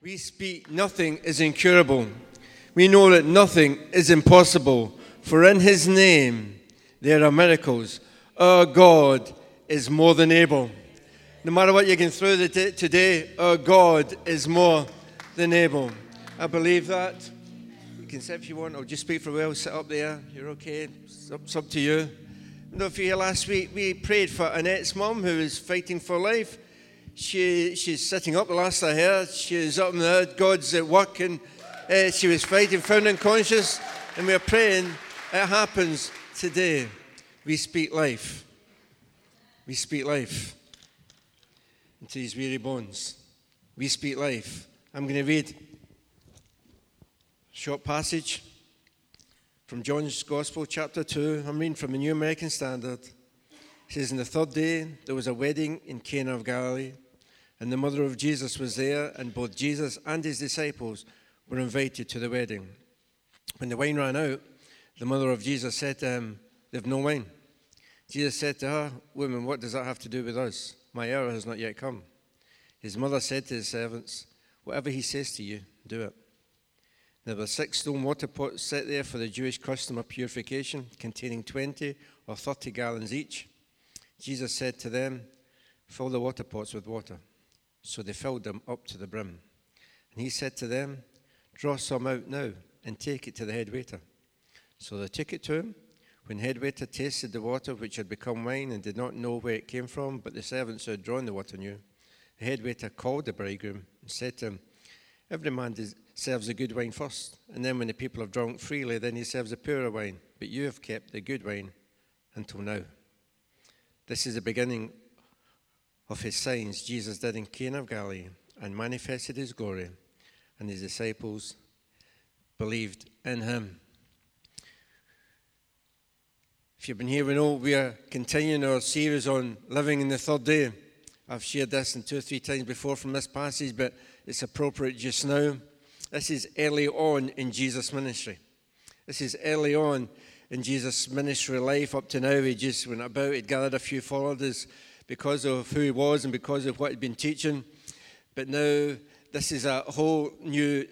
We speak nothing is incurable. We know that nothing is impossible, for in his name there are miracles. Our God is more than able. No matter what you can throw the t- today, our God is more than able. I believe that. You can sit if you want, or just speak for a while, sit up there. You're okay. It's up, it's up to you. You know, if you here last week, we prayed for Annette's mum who is fighting for life. She, she's sitting up, last I heard. She's up in the there. God's at work, and uh, she was fighting, found unconscious. And we're praying it happens today. We speak life. We speak life into these weary bones. We speak life. I'm going to read a short passage from John's Gospel, chapter 2. I'm reading from the New American Standard. It says, In the third day, there was a wedding in Cana of Galilee, and the mother of Jesus was there, and both Jesus and his disciples were invited to the wedding. When the wine ran out, the mother of Jesus said to him, They've no wine. Jesus said to her, Woman, what does that have to do with us? My hour has not yet come. His mother said to his servants, Whatever he says to you, do it. There were six stone water pots set there for the Jewish custom of purification, containing 20 or 30 gallons each. Jesus said to them, Fill the water pots with water. So they filled them up to the brim. And he said to them, Draw some out now and take it to the head waiter. So they took it to him. When head waiter tasted the water which had become wine and did not know where it came from, but the servants who had drawn the water knew, the head waiter called the bridegroom and said to him, Every man serves the good wine first, and then when the people have drunk freely, then he serves the purer wine. But you have kept the good wine until now. This is the beginning of his signs Jesus did in Cana of Galilee and manifested his glory, and his disciples believed in him. If you've been here, we know we are continuing our series on living in the third day. I've shared this in two or three times before from this passage, but it's appropriate just now. This is early on in Jesus' ministry. This is early on in Jesus' ministry life. Up to now, he just went about, he'd gathered a few followers because of who he was and because of what he'd been teaching. But now, this is a whole new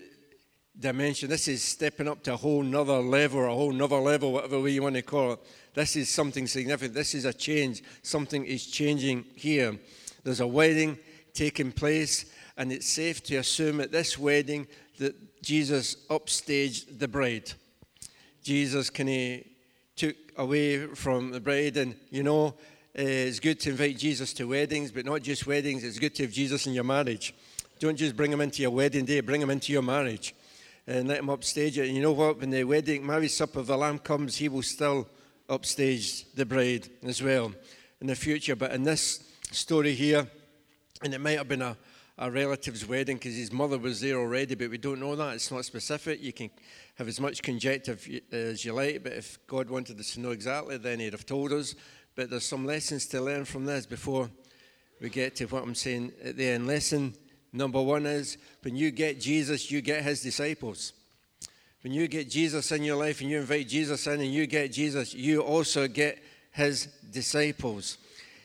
dimension. This is stepping up to a whole nother level, a whole nother level, whatever way you want to call it. This is something significant. This is a change. Something is changing here. There's a wedding taking place, and it's safe to assume at this wedding that Jesus upstaged the bride. Jesus can he took away from the bride, and you know, it's good to invite Jesus to weddings, but not just weddings. It's good to have Jesus in your marriage. Don't just bring him into your wedding day, bring him into your marriage and let him upstage it. And you know what? When the wedding, marriage supper of the Lamb comes, he will still upstage the bride as well in the future. But in this story here, and it might have been a, a relative's wedding because his mother was there already, but we don't know that. It's not specific. You can have as much conjecture as you like, but if God wanted us to know exactly, then he'd have told us. But there's some lessons to learn from this before we get to what I'm saying at the end. Lesson number one is when you get Jesus, you get his disciples. When you get Jesus in your life and you invite Jesus in and you get Jesus, you also get his disciples.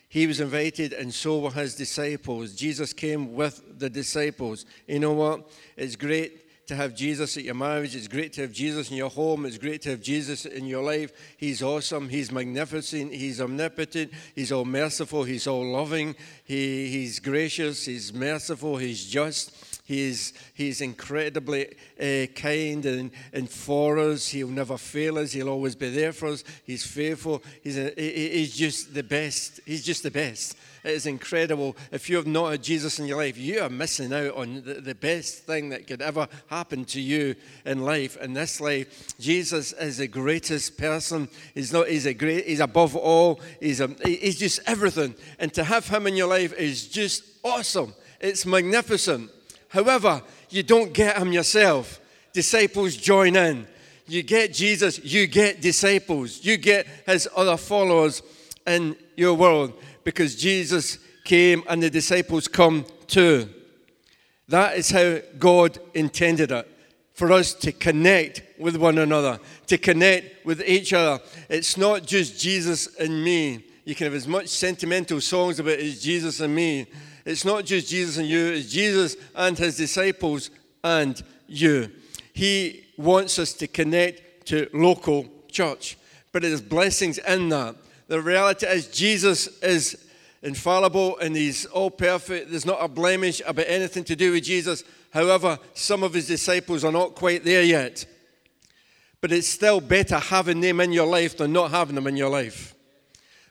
He was invited, and so were his disciples. Jesus came with the disciples. You know what? It's great to have Jesus at your marriage. It's great to have Jesus in your home. It's great to have Jesus in your life. He's awesome. He's magnificent. He's omnipotent. He's all merciful. He's all loving. He, he's gracious. He's merciful. He's just. He's, he's incredibly uh, kind and, and for us. He'll never fail us. He'll always be there for us. He's faithful. He's, a, he's just the best. He's just the best. It is incredible. If you have not had Jesus in your life, you are missing out on the, the best thing that could ever happen to you in life. In this life, Jesus is the greatest person. He's not. He's a great. He's above all. He's um, a, He's just everything. And to have Him in your life is just awesome. It's magnificent. However, you don't get him yourself. Disciples join in. You get Jesus, you get disciples, you get his other followers in your world because Jesus came and the disciples come too. That is how God intended it for us to connect with one another, to connect with each other. It's not just Jesus and me. You can have as much sentimental songs about it's Jesus and me, It's not just Jesus and you, it's Jesus and his disciples and you. He wants us to connect to local church, but there's blessings in that. The reality is, Jesus is infallible and he's all perfect. There's not a blemish about anything to do with Jesus. However, some of his disciples are not quite there yet. But it's still better having them in your life than not having them in your life.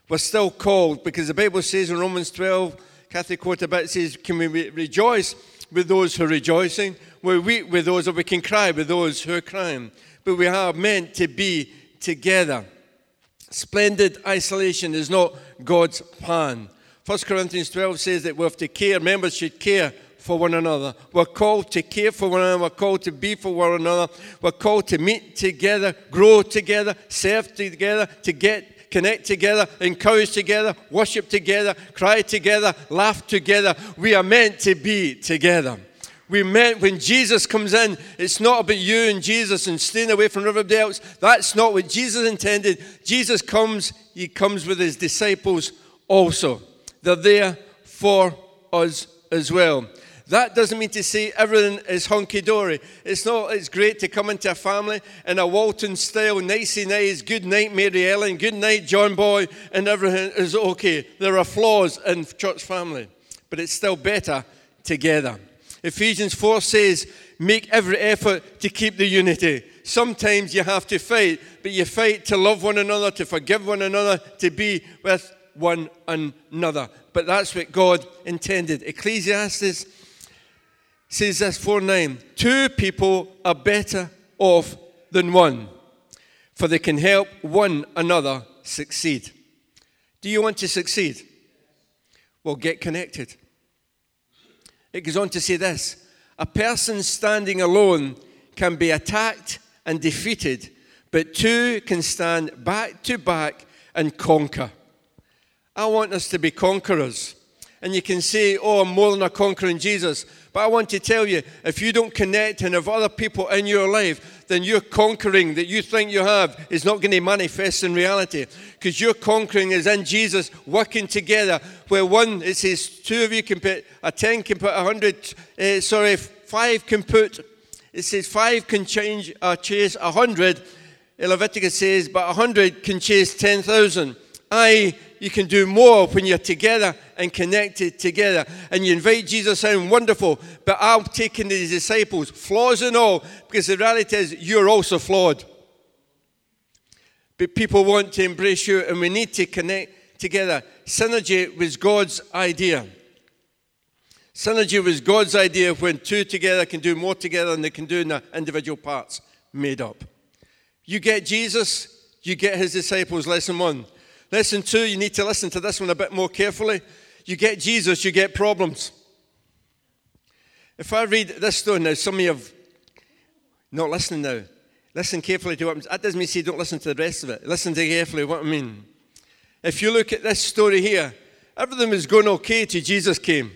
We're still called because the Bible says in Romans 12, Kathy quoted about it says, Can we rejoice with those who are rejoicing? We weep with those, or we can cry with those who are crying. But we are meant to be together. Splendid isolation is not God's plan. 1 Corinthians 12 says that we have to care, members should care for one another. We're called to care for one another. We're called to be for one another. We're called to meet together, grow together, serve together, to get connect together, encourage together, worship together, cry together, laugh together. We are meant to be together. We meant when Jesus comes in, it's not about you and Jesus and staying away from everybody else. That's not what Jesus intended. Jesus comes, he comes with his disciples also. They're there for us as well. That doesn't mean to say everything is hunky dory. It's not, it's great to come into a family in a Walton style, nicey nice, good night, Mary Ellen, good night, John Boy, and everything is okay. There are flaws in church family, but it's still better together. Ephesians 4 says, make every effort to keep the unity. Sometimes you have to fight, but you fight to love one another, to forgive one another, to be with one another. But that's what God intended. Ecclesiastes says this 4 9 Two people are better off than one, for they can help one another succeed. Do you want to succeed? Well, get connected. It goes on to say this a person standing alone can be attacked and defeated, but two can stand back to back and conquer. I want us to be conquerors. And you can say, Oh, I'm more than a conqueror in Jesus. But I want to tell you, if you don't connect and have other people in your life, then your conquering that you think you have is not going to manifest in reality. Because your conquering is in Jesus working together. Where one, it says, two of you can put, a ten can put a hundred, uh, sorry, five can put, it says five can change, uh, chase a hundred. Leviticus says, but a hundred can chase ten thousand. I you can do more when you're together and connected together. And you invite Jesus in, wonderful. But I'm taking the disciples, flaws and all, because the reality is you're also flawed. But people want to embrace you, and we need to connect together. Synergy was God's idea. Synergy was God's idea when two together can do more together than they can do in the individual parts made up. You get Jesus, you get his disciples. Lesson one. Lesson two, you need to listen to this one a bit more carefully. You get Jesus, you get problems. If I read this story now, some of you have not listening now. Listen carefully to what I'm, that doesn't mean say don't listen to the rest of it. Listen to carefully what I mean. If you look at this story here, everything was going okay till Jesus came.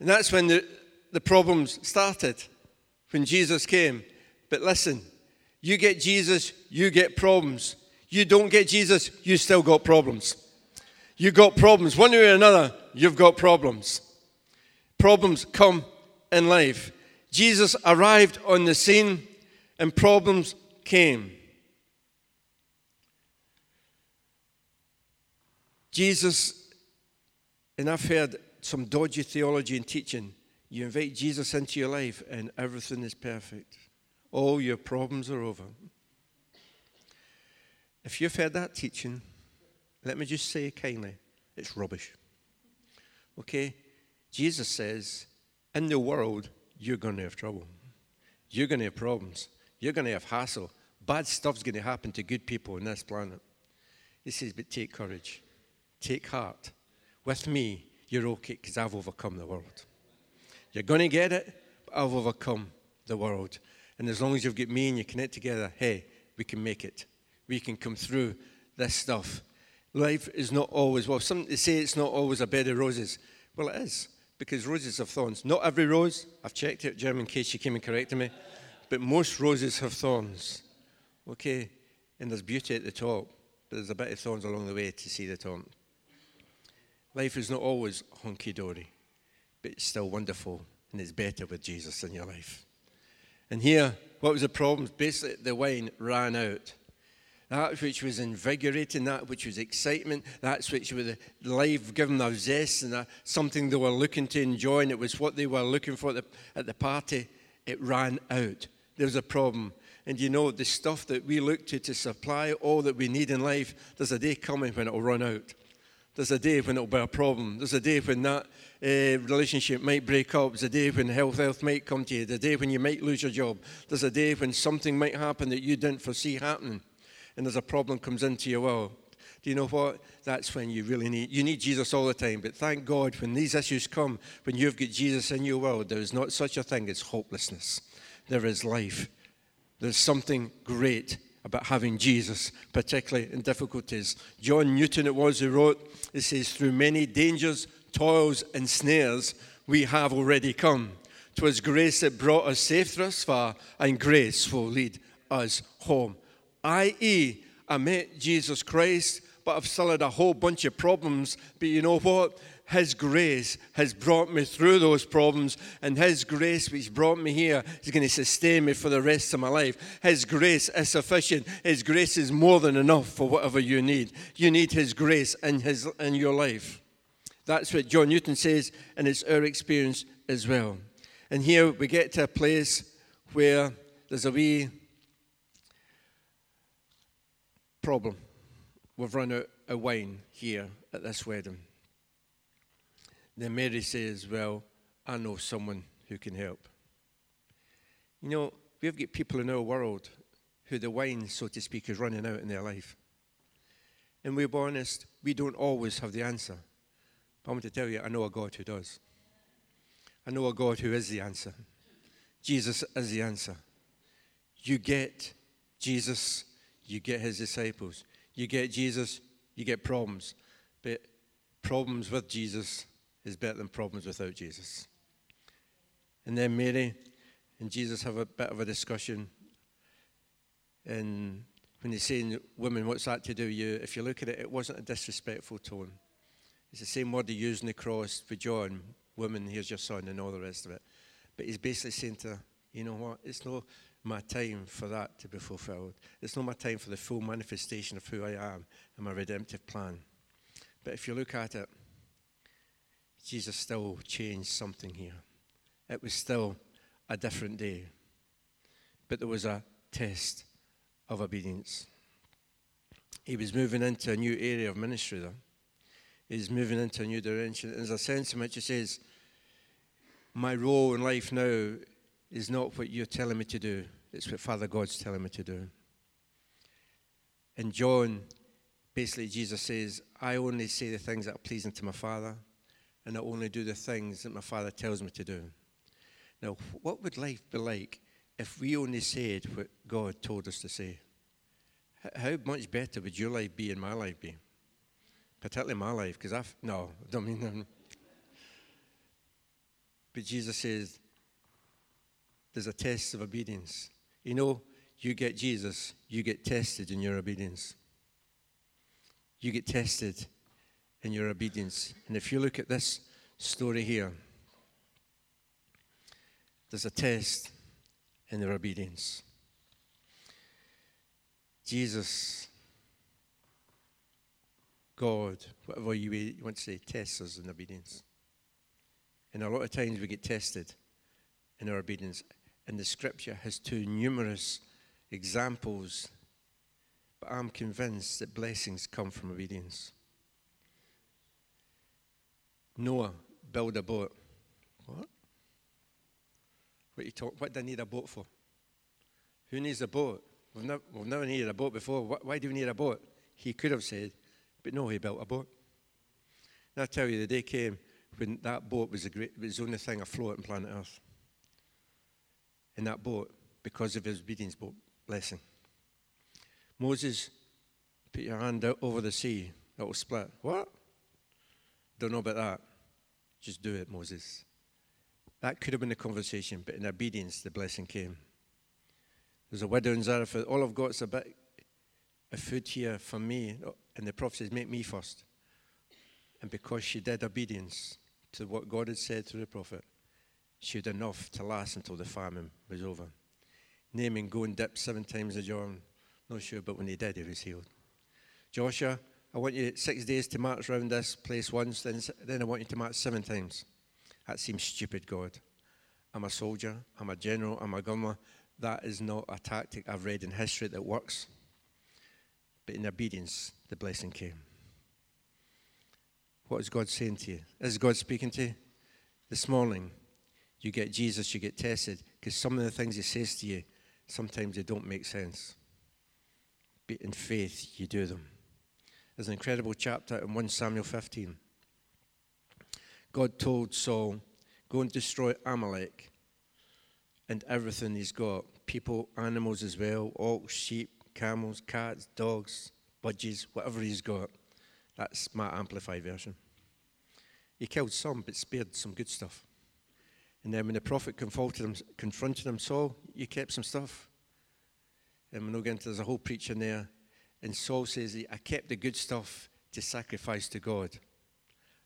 And that's when the, the problems started, when Jesus came. But listen, you get Jesus, you get problems you don't get Jesus, you still got problems. You got problems. One way or another, you've got problems. Problems come in life. Jesus arrived on the scene and problems came. Jesus, and I've heard some dodgy theology and teaching. You invite Jesus into your life and everything is perfect. All your problems are over. If you've heard that teaching, let me just say kindly, it's rubbish. Okay? Jesus says, in the world, you're going to have trouble. You're going to have problems. You're going to have hassle. Bad stuff's going to happen to good people on this planet. He says, but take courage. Take heart. With me, you're okay because I've overcome the world. You're going to get it, but I've overcome the world. And as long as you've got me and you connect together, hey, we can make it we can come through this stuff. Life is not always, well, some they say it's not always a bed of roses. Well, it is, because roses have thorns. Not every rose, I've checked it, Jim, in case you came and corrected me, but most roses have thorns. Okay? And there's beauty at the top, but there's a bit of thorns along the way to see the top. Life is not always hunky dory, but it's still wonderful and it's better with Jesus in your life. And here, what was the problem? Basically, the wine ran out. That which was invigorating, that which was excitement, that which was life giving them zest and something they were looking to enjoy, and it was what they were looking for at the, at the party, it ran out. There was a problem. And you know, the stuff that we look to to supply all that we need in life, there's a day coming when it will run out. There's a day when it'll be a problem. There's a day when that uh, relationship might break up. There's a day when health, health might come to you. There's a day when you might lose your job. There's a day when something might happen that you didn't foresee happening. And there's a problem comes into your world. Do you know what? That's when you really need, you need Jesus all the time. But thank God when these issues come, when you've got Jesus in your world, there is not such a thing as hopelessness. There is life. There's something great about having Jesus, particularly in difficulties. John Newton, it was who wrote, it says, Through many dangers, toils, and snares, we have already come. 'Twas grace that brought us safe thus far, and grace will lead us home. I.e., I met Jesus Christ, but I've still had a whole bunch of problems. But you know what? His grace has brought me through those problems, and His grace, which brought me here, is going to sustain me for the rest of my life. His grace is sufficient. His grace is more than enough for whatever you need. You need His grace in, his, in your life. That's what John Newton says, and it's our experience as well. And here we get to a place where there's a wee problem. We've run out of wine here at this wedding. Then Mary says, Well, I know someone who can help. You know, we've got people in our world who the wine, so to speak, is running out in their life. And we'll be honest, we don't always have the answer. But I want to tell you, I know a God who does. I know a God who is the answer. Jesus is the answer. You get Jesus, you get his disciples. You get Jesus, you get problems. But problems with Jesus is better than problems without Jesus. And then Mary and Jesus have a bit of a discussion. And when he's saying, Women, what's that to do with you? If you look at it, it wasn't a disrespectful tone. It's the same word he used in the cross for John Woman, here's your son, and all the rest of it. But he's basically saying to her, You know what? It's not my time for that to be fulfilled. It's not my time for the full manifestation of who I am and my redemptive plan. But if you look at it, Jesus still changed something here. It was still a different day. But there was a test of obedience. He was moving into a new area of ministry, though. He's moving into a new direction. There's a sense in which he says, My role in life now is not what you're telling me to do, it's what Father God's telling me to do. And John, basically, Jesus says, I only say the things that are pleasing to my Father and I only do the things that my Father tells me to do. Now, what would life be like if we only said what God told us to say? How much better would your life be and my life be? Particularly my life, because I've, no, I don't mean that. But Jesus says, there's a test of obedience. You know, you get Jesus, you get tested in your obedience. You get tested in your obedience. And if you look at this story here, there's a test in their obedience. Jesus, God, whatever you want to say, tests us in obedience. And a lot of times we get tested in our obedience. And the scripture has too numerous examples, but I'm convinced that blessings come from obedience. Noah build a boat. What? What, you talk, what do I need a boat for? Who needs a boat? We've never, we've never needed a boat before. Why do we need a boat? He could have said, but no, he built a boat. And I tell you, the day came when that boat was, a great, was the only thing afloat on planet Earth. In that boat, because of his obedience, boat blessing. Moses, put your hand out over the sea, it will split. What? Don't know about that. Just do it, Moses. That could have been the conversation, but in obedience, the blessing came. There's a widow in Zarephath. All I've got is a bit of food here for me. And the prophet says, Make me first. And because she did obedience to what God had said through the prophet, she had enough to last until the famine was over. Naaman go and dip seven times a Jordan. Not sure, but when he did, he was healed. Joshua, I want you six days to march around this place once, then, then I want you to march seven times. That seems stupid, God. I'm a soldier, I'm a general, I'm a gunner. That is not a tactic I've read in history that works. But in obedience, the blessing came. What is God saying to you? Is God speaking to you? This morning, you get Jesus, you get tested, because some of the things He says to you, sometimes they don't make sense. But in faith, you do them. There's an incredible chapter in 1 Samuel 15. God told Saul, Go and destroy Amalek and everything he's got people, animals as well, ox, sheep, camels, cats, dogs, budgies, whatever he's got. That's my amplified version. He killed some, but spared some good stuff. And then when the prophet confronted him, confronted him Saul, you kept some stuff. And not getting into there's a whole preaching there. And Saul says, I kept the good stuff to sacrifice to God.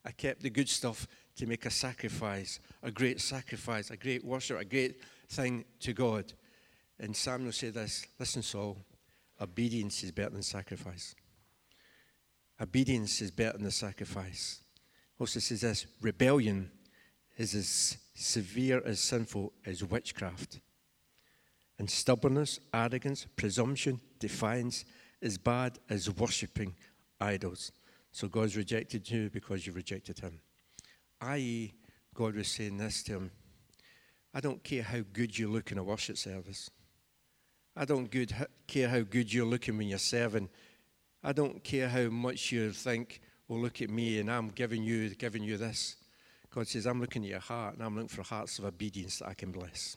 I kept the good stuff to make a sacrifice, a great sacrifice, a great worship, a great thing to God. And Samuel said this Listen, Saul, obedience is better than sacrifice. Obedience is better than the sacrifice. Also says this rebellion is as severe as sinful as witchcraft. And stubbornness, arrogance, presumption, defiance is bad as worshipping idols. So God's rejected you because you rejected him. I.e., God was saying this to him I don't care how good you look in a worship service. I don't good, care how good you're looking when you're serving. I don't care how much you think, well, look at me and I'm giving you, giving you this. God says, I'm looking at your heart and I'm looking for hearts of obedience that I can bless.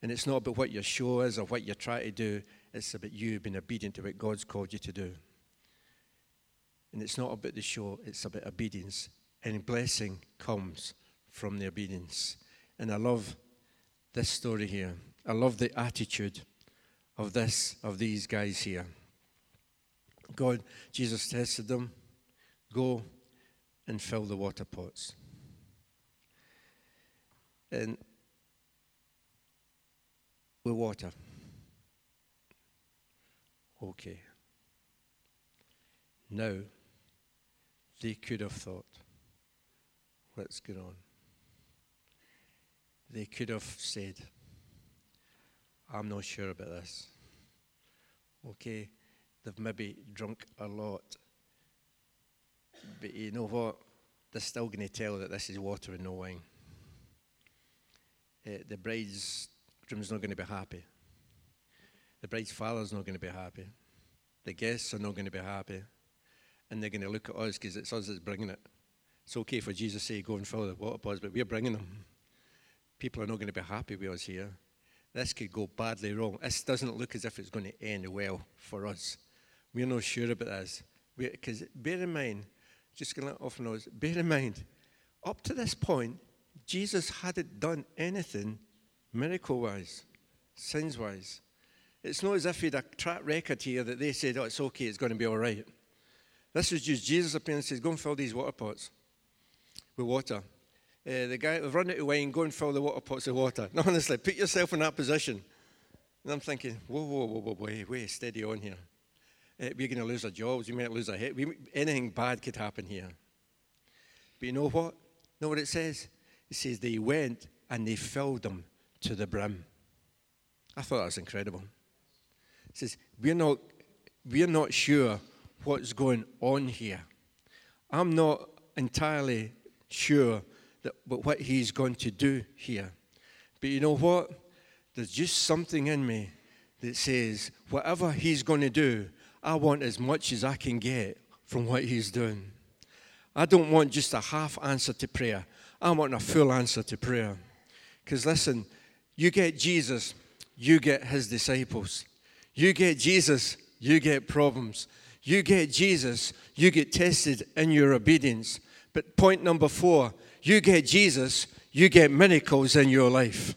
And it's not about what your show is or what you try to do, it's about you being obedient to what God's called you to do. And it's not about the show, it's about obedience. And blessing comes from the obedience. And I love this story here. I love the attitude of this of these guys here. God, Jesus tested them, go and fill the water pots. And with water. Okay. Now, they could have thought, what's going on? They could have said, I'm not sure about this. Okay, they've maybe drunk a lot. But you know what? They're still going to tell that this is water and no wine. Uh, the bride's groom's not going to be happy. The bride's father's not going to be happy. The guests are not going to be happy. And they're going to look at us because it's us that's bringing it. It's okay for Jesus to say, go and fill the water pots, but we're bringing them. People are not going to be happy with us here. This could go badly wrong. This doesn't look as if it's going to end well for us. We're not sure about this. Because bear in mind, just going to off nose, bear in mind, up to this point, Jesus hadn't done anything miracle wise, sins wise. It's not as if he had a track record here that they said, oh, it's okay, it's going to be all right. This was just Jesus appearing and says, go and fill these water pots with water. Uh, the guy, run out of wine, go and fill the water pots with water. No, honestly, put yourself in that position. And I'm thinking, whoa, whoa, whoa, whoa, wait, wait, steady on here. Uh, we're going to lose our jobs. We might lose our head. We, anything bad could happen here. But you know what? Know what it says? It says they went and they filled them to the brim. I thought that was incredible. It says, we're not, we're not sure what's going on here. I'm not entirely sure that, but what he's going to do here. But you know what? There's just something in me that says, whatever he's going to do, I want as much as I can get from what he's doing. I don't want just a half answer to prayer. I want a full answer to prayer. Because listen, you get Jesus, you get his disciples. You get Jesus, you get problems. You get Jesus, you get tested in your obedience. But point number four, you get Jesus, you get miracles in your life.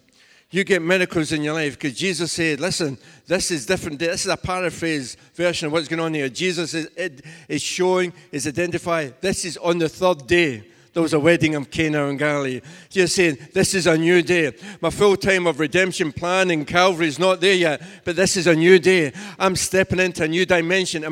You get miracles in your life because Jesus said, listen, this is different. This is a paraphrase version of what's going on here. Jesus is, is showing, is identifying, this is on the third day there was a wedding of Cana in Galilee. You're saying, This is a new day. My full time of redemption plan in Calvary is not there yet, but this is a new day. I'm stepping into a new dimension.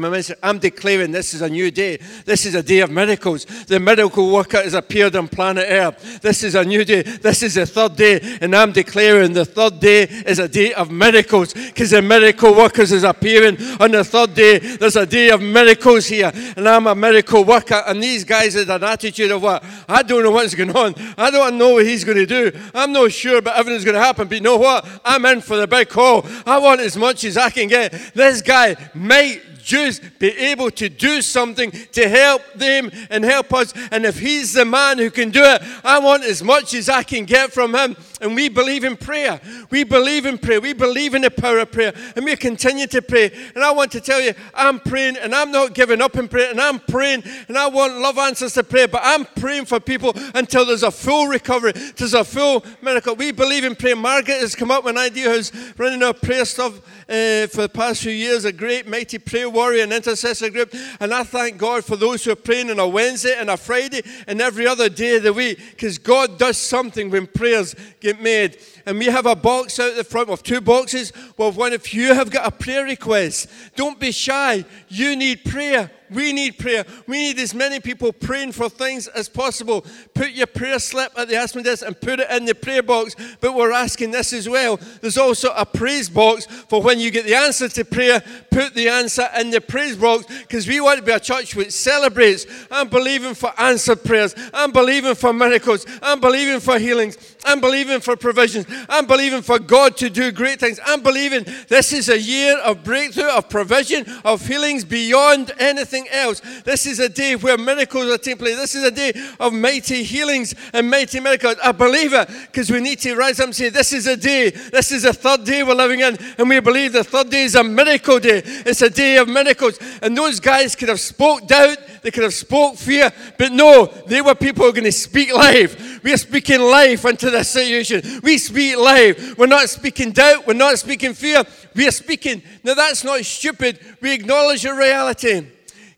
I'm declaring this is a new day. This is a day of miracles. The miracle worker has appeared on planet Earth. This is a new day. This is the third day, and I'm declaring the third day is a day of miracles because the miracle workers is appearing on the third day. There's a day of miracles here, and I'm a miracle worker. And these guys had an attitude of what? I don't know what's going on. I don't know what he's going to do. I'm not sure, but everything's going to happen. But you know what? I'm in for the big call. I want as much as I can get. This guy might just be able to do something to help them and help us. And if He's the man who can do it, I want as much as I can get from Him. And we believe in prayer. We believe in prayer. We believe in the power of prayer. And we continue to pray. And I want to tell you, I'm praying and I'm not giving up in prayer. And I'm praying and I want love answers to prayer. But I'm praying for people until there's a full recovery, there's a full miracle. We believe in prayer. Margaret has come up with an idea who's running our prayer stuff uh, for the past few years, a great mighty prayer warrior and intercessor group. And I thank God for those who are praying on a Wednesday and a Friday and every other day of the week because God does something when prayers get made. And we have a box out the front of two boxes. Well, one, if you have got a prayer request, don't be shy. You need prayer. We need prayer. We need as many people praying for things as possible. Put your prayer slip at the Aspen desk and put it in the prayer box. But we're asking this as well. There's also a praise box for when you get the answer to prayer, put the answer in the praise box because we want to be a church which celebrates. I'm believing for answered prayers. I'm believing for miracles. I'm believing for healings. I'm believing for provisions. I'm believing for God to do great things. I'm believing this is a year of breakthrough, of provision, of healings beyond anything else. This is a day where miracles are taking place. This is a day of mighty healings and mighty miracles. I believe it because we need to rise up and say, This is a day. This is the third day we're living in. And we believe the third day is a miracle day. It's a day of miracles. And those guys could have spoke doubt, they could have spoke fear, but no, they were people who are going to speak life. We are speaking life into this situation. We speak life. We're not speaking doubt. We're not speaking fear. We are speaking. Now, that's not stupid. We acknowledge a reality.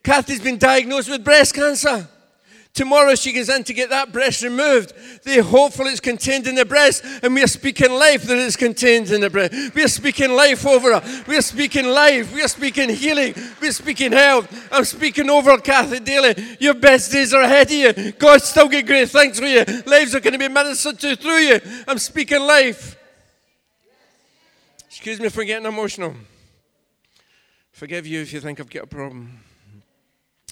Kathy's been diagnosed with breast cancer. Tomorrow she goes in to get that breast removed. They hopefully it's contained in the breast, and we are speaking life that is contained in the breast. We are speaking life over her. We are speaking life. We are speaking healing. We are speaking health. I'm speaking over Kathy daily. Your best days are ahead of you. God's still got great things for you. Lives are going to be ministered to through you. I'm speaking life. Excuse me for getting emotional. Forgive you if you think I've got a problem.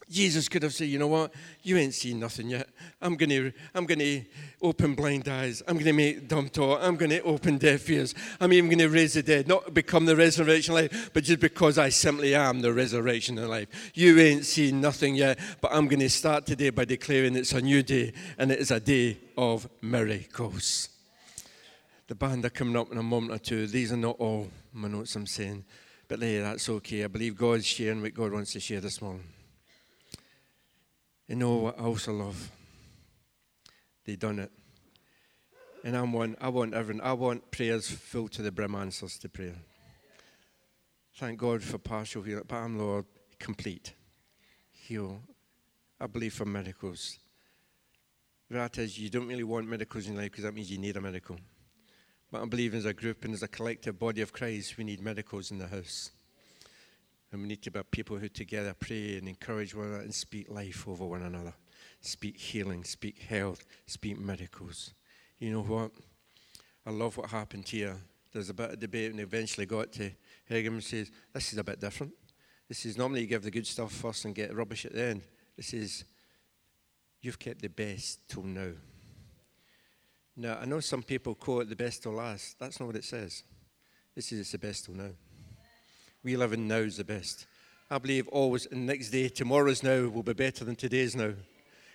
Jesus could have said, you know what? You ain't seen nothing yet. I'm going to I'm to open blind eyes. I'm going to make dumb talk. I'm going to open deaf ears. I'm even going to raise the dead. Not become the resurrection life, but just because I simply am the resurrection life. You ain't seen nothing yet, but I'm going to start today by declaring it's a new day and it is a day of miracles. The band are coming up in a moment or two. These are not all my notes I'm saying, but hey, that's okay. I believe God's sharing what God wants to share this morning. You know what I also love? They done it. And I'm one, I want everyone, I want prayers full to the brim answers to prayer. Thank God for partial healing, but I'm Lord, complete. Heal. I believe for miracles. That is, you don't really want miracles in life because that means you need a miracle. But I believe as a group and as a collective body of Christ, we need miracles in the house. And we need to be people who together pray and encourage one another and speak life over one another. Speak healing, speak health, speak miracles. You know what? I love what happened here. There's a bit of debate and eventually got to and says, This is a bit different. This is normally you give the good stuff first and get rubbish at the end. This is, you've kept the best till now. Now, I know some people call it the best till last. That's not what it says. This is it's the best till now we live in now is the best. I believe always the next day, tomorrow's now will be better than today's now.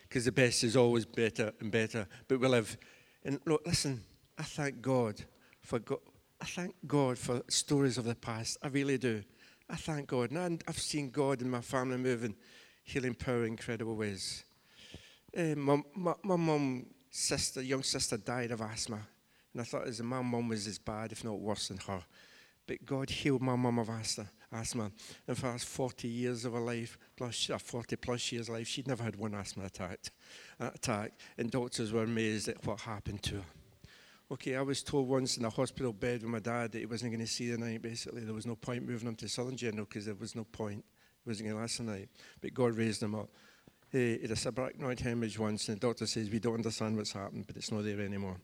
Because the best is always better and better. But we live. And look, listen, I thank God for God. I thank God for stories of the past. I really do. I thank God. And I've seen God and my family moving, healing power in incredible ways. Uh, my, my, my mum, sister, young sister died of asthma. And I thought as my mum was as bad, if not worse than her. But God healed my mum of asthma. the last 40 years of her life, plus uh, 40 plus years of life, she'd never had one asthma attack. Uh, attack. And doctors were amazed at what happened to her. Okay, I was told once in a hospital bed with my dad that he wasn't going to see the night. Basically, there was no point moving him to Southern General because there was no point. He wasn't going to last the night. But God raised him up. He had a subarachnoid hemorrhage once, and the doctor says, We don't understand what's happened, but it's not there anymore.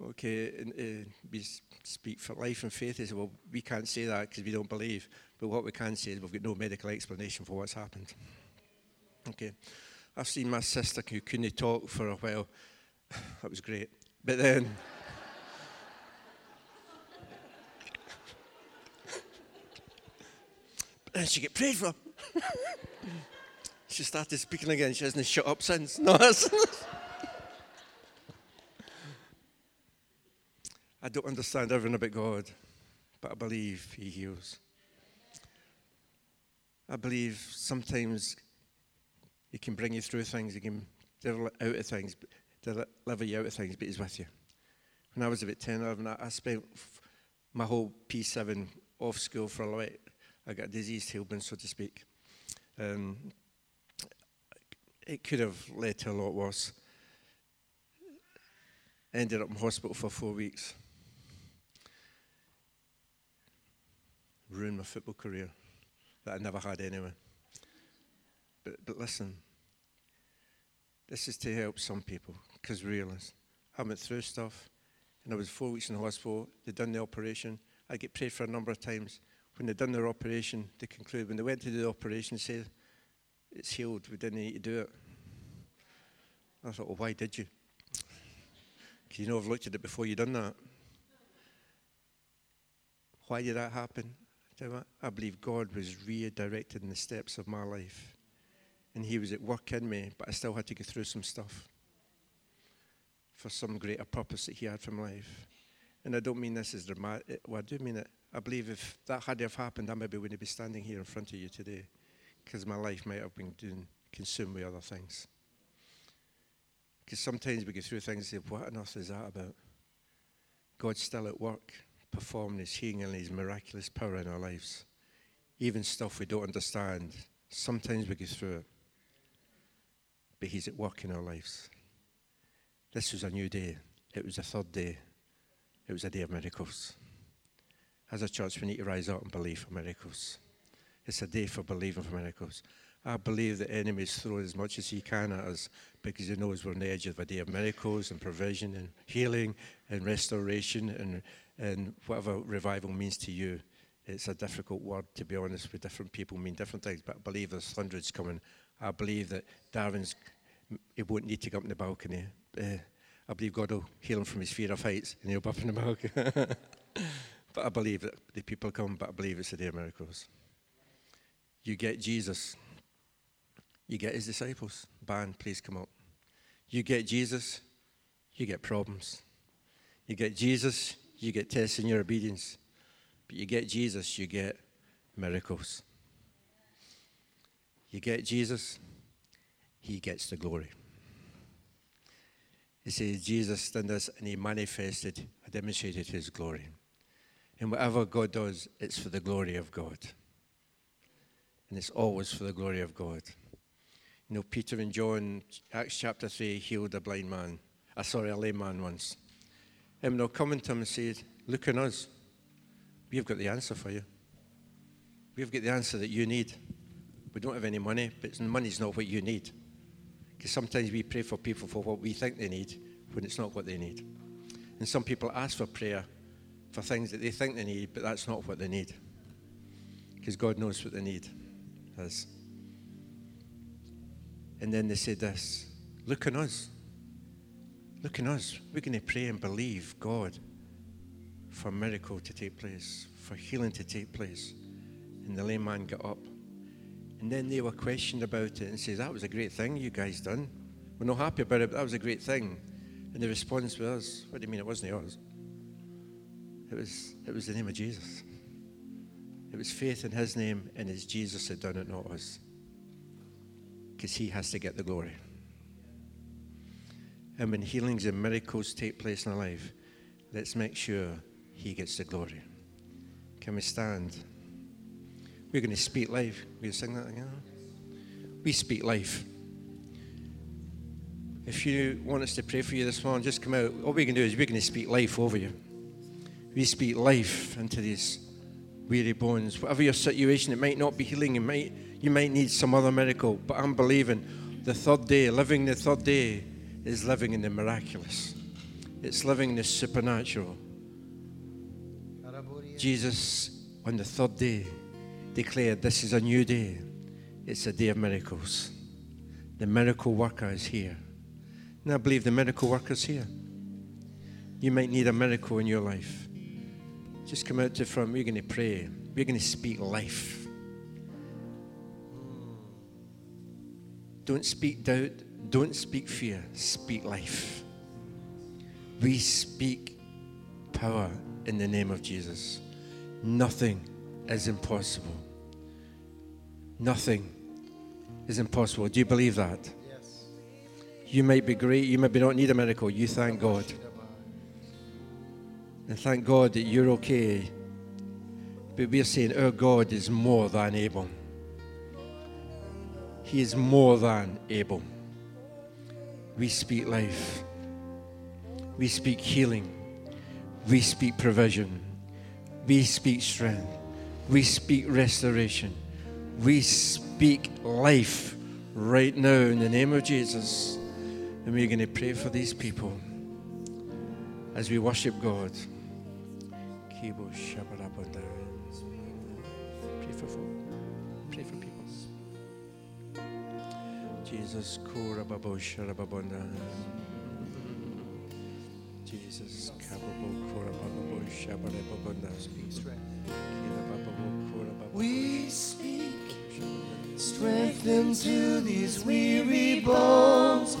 Okay, and, uh, we speak for life and faith. He said, Well, we can't say that because we don't believe. But what we can say is we've got no medical explanation for what's happened. Okay, I've seen my sister who couldn't talk for a while. That was great. But then. and she get prayed for. she started speaking again. She hasn't shut up since. No, I don't understand everything about God, but I believe He heals. I believe sometimes He can bring you through things, He can deliver out of things, deliver you out of things, but He's with you. When I was about 10, 11, I spent my whole P7 off school for a while I got diseased tailbone, so to speak. Um, it could have led to a lot worse. Ended up in hospital for four weeks. Ruined my football career that I never had anyway. But, but listen, this is to help some people because realize I went through stuff and I was four weeks in the hospital. They'd done the operation. I get prayed for a number of times when they'd done their operation, they concluded, when they went to do the operation, they said, it's healed, we didn't need to do it. I thought, well, why did you? Because you know I've looked at it before you done that. Why did that happen? I believe God was redirecting the steps of my life. And He was at work in me, but I still had to go through some stuff for some greater purpose that He had my life. And I don't mean this as dramatic, well, I do mean it I believe if that had to have happened, I maybe wouldn't be standing here in front of you today because my life might have been doing, consumed with other things. Because sometimes we go through things and say, what on earth is that about? God's still at work, performing His healing and His miraculous power in our lives. Even stuff we don't understand, sometimes we go through it. But He's at work in our lives. This was a new day. It was a third day. It was a day of miracles. As a church, we need to rise up and believe for miracles. It's a day for believing for miracles. I believe the enemy is throwing as much as he can at us because he knows we're on the edge of a day of miracles and provision and healing and restoration and, and whatever revival means to you. It's a difficult word, to be honest, with different people mean different things, but I believe there's hundreds coming. I believe that Darren's, he won't need to go up on the balcony. Uh, I believe God will heal him from his fear of heights and he'll be up on the balcony. But I believe that the people come, but I believe it's the day of miracles. You get Jesus, you get his disciples. Band, please come up. You get Jesus, you get problems. You get Jesus, you get tests in your obedience. But you get Jesus, you get miracles. You get Jesus, he gets the glory. He says Jesus did this and he manifested, demonstrated his glory. And whatever God does, it's for the glory of God. And it's always for the glory of God. You know, Peter and John, Acts chapter 3, healed a blind man. Uh, sorry, a lame man once. And they'll come to him and say, Look at us. We've got the answer for you. We've got the answer that you need. We don't have any money, but money's not what you need. Because sometimes we pray for people for what we think they need when it's not what they need. And some people ask for prayer for things that they think they need, but that's not what they need. Because God knows what they need is. And then they say this look on us. Look on us. We're going to pray and believe God for a miracle to take place, for healing to take place. And the lame man got up. And then they were questioned about it and says, That was a great thing you guys done. We're not happy about it, but that was a great thing. And the response was, What do you mean it wasn't yours? It was, it was the name of Jesus. It was faith in his name, and it's Jesus that done it, not us. Because he has to get the glory. And when healings and miracles take place in our life, let's make sure He gets the glory. Can we stand? We're going to speak life. Will you sing that again? We speak life. If you want us to pray for you this morning, just come out. All we can do is we're going to speak life over you. We speak life into these weary bones. Whatever your situation, it might not be healing. You might, you might need some other miracle. But I'm believing the third day, living the third day, is living in the miraculous. It's living in the supernatural. Jesus, on the third day, declared, This is a new day. It's a day of miracles. The miracle worker is here. And I believe the miracle worker is here. You might need a miracle in your life. Just come out to the front. We're going to pray. We're going to speak life. Don't speak doubt. Don't speak fear. Speak life. We speak power in the name of Jesus. Nothing is impossible. Nothing is impossible. Do you believe that? Yes. You might be great. You maybe not need a miracle. You thank God. And thank God that you're okay. But we're saying our God is more than able. He is more than able. We speak life. We speak healing. We speak provision. We speak strength. We speak restoration. We speak life right now in the name of Jesus. And we're going to pray for these people as we worship God. Pray for folk. Kura bababo We speak strength into these weary bones.